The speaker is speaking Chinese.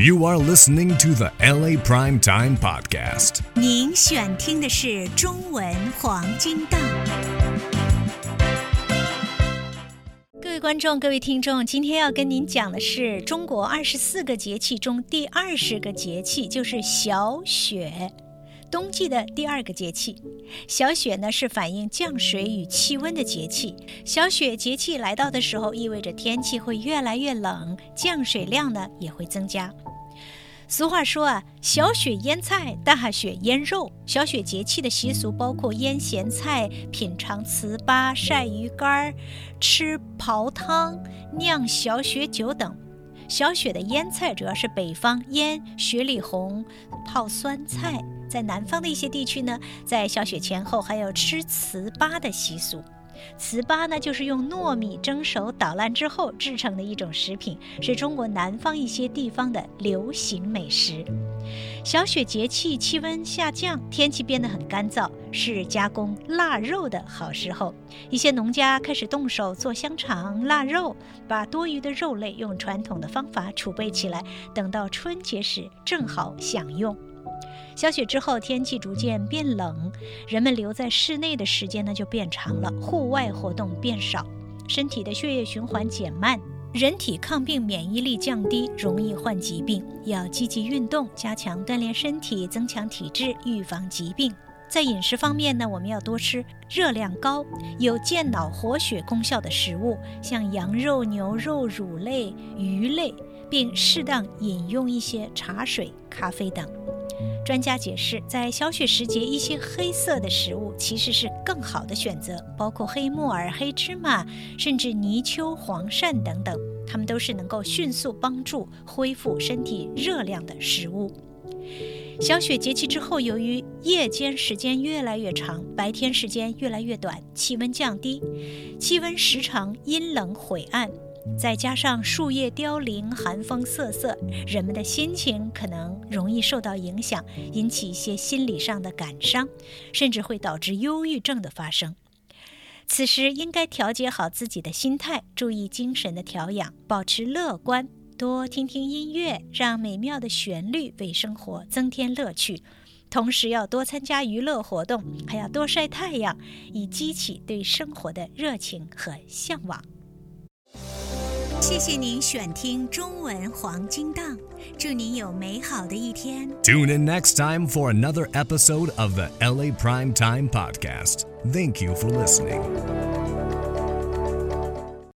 You are listening to the LA Prime Time Podcast. 您选听的是中文黄金档。各位观众、各位听众，今天要跟您讲的是中国二十四个节气中第二十个节气，就是小雪。冬季的第二个节气，小雪呢是反映降水与气温的节气。小雪节气来到的时候，意味着天气会越来越冷，降水量呢也会增加。俗话说啊，小雪腌菜，大雪腌肉。小雪节气的习俗包括腌咸菜、品尝糍粑、晒鱼干、吃刨汤、酿小雪酒等。小雪的腌菜主要是北方腌雪里红、泡酸菜。在南方的一些地区呢，在小雪前后还有吃糍粑的习俗。糍粑呢，就是用糯米蒸熟捣烂之后制成的一种食品，是中国南方一些地方的流行美食。小雪节气气温下降，天气变得很干燥，是加工腊肉的好时候。一些农家开始动手做香肠、腊肉，把多余的肉类用传统的方法储备起来，等到春节时正好享用。小雪之后，天气逐渐变冷，人们留在室内的时间呢就变长了，户外活动变少，身体的血液循环减慢，人体抗病免疫力降低，容易患疾病。要积极运动，加强锻炼身体，增强体质，预防疾病。在饮食方面呢，我们要多吃热量高、有健脑活血功效的食物，像羊肉、牛肉、乳类、鱼类，并适当饮用一些茶水、咖啡等。专家解释，在小雪时节，一些黑色的食物其实是更好的选择，包括黑木耳、黑芝麻，甚至泥鳅、黄鳝等等，它们都是能够迅速帮助恢复身体热量的食物。小雪节气之后，由于夜间时间越来越长，白天时间越来越短，气温降低，气温时常阴冷晦暗。再加上树叶凋零、寒风瑟瑟，人们的心情可能容易受到影响，引起一些心理上的感伤，甚至会导致忧郁症的发生。此时应该调节好自己的心态，注意精神的调养，保持乐观，多听听音乐，让美妙的旋律为生活增添乐趣。同时要多参加娱乐活动，还要多晒太阳，以激起对生活的热情和向往。谢谢您选听中文黄金档，祝您有美好的一天。Tune in next time for another episode of the LA Prime Time Podcast. Thank you for listening.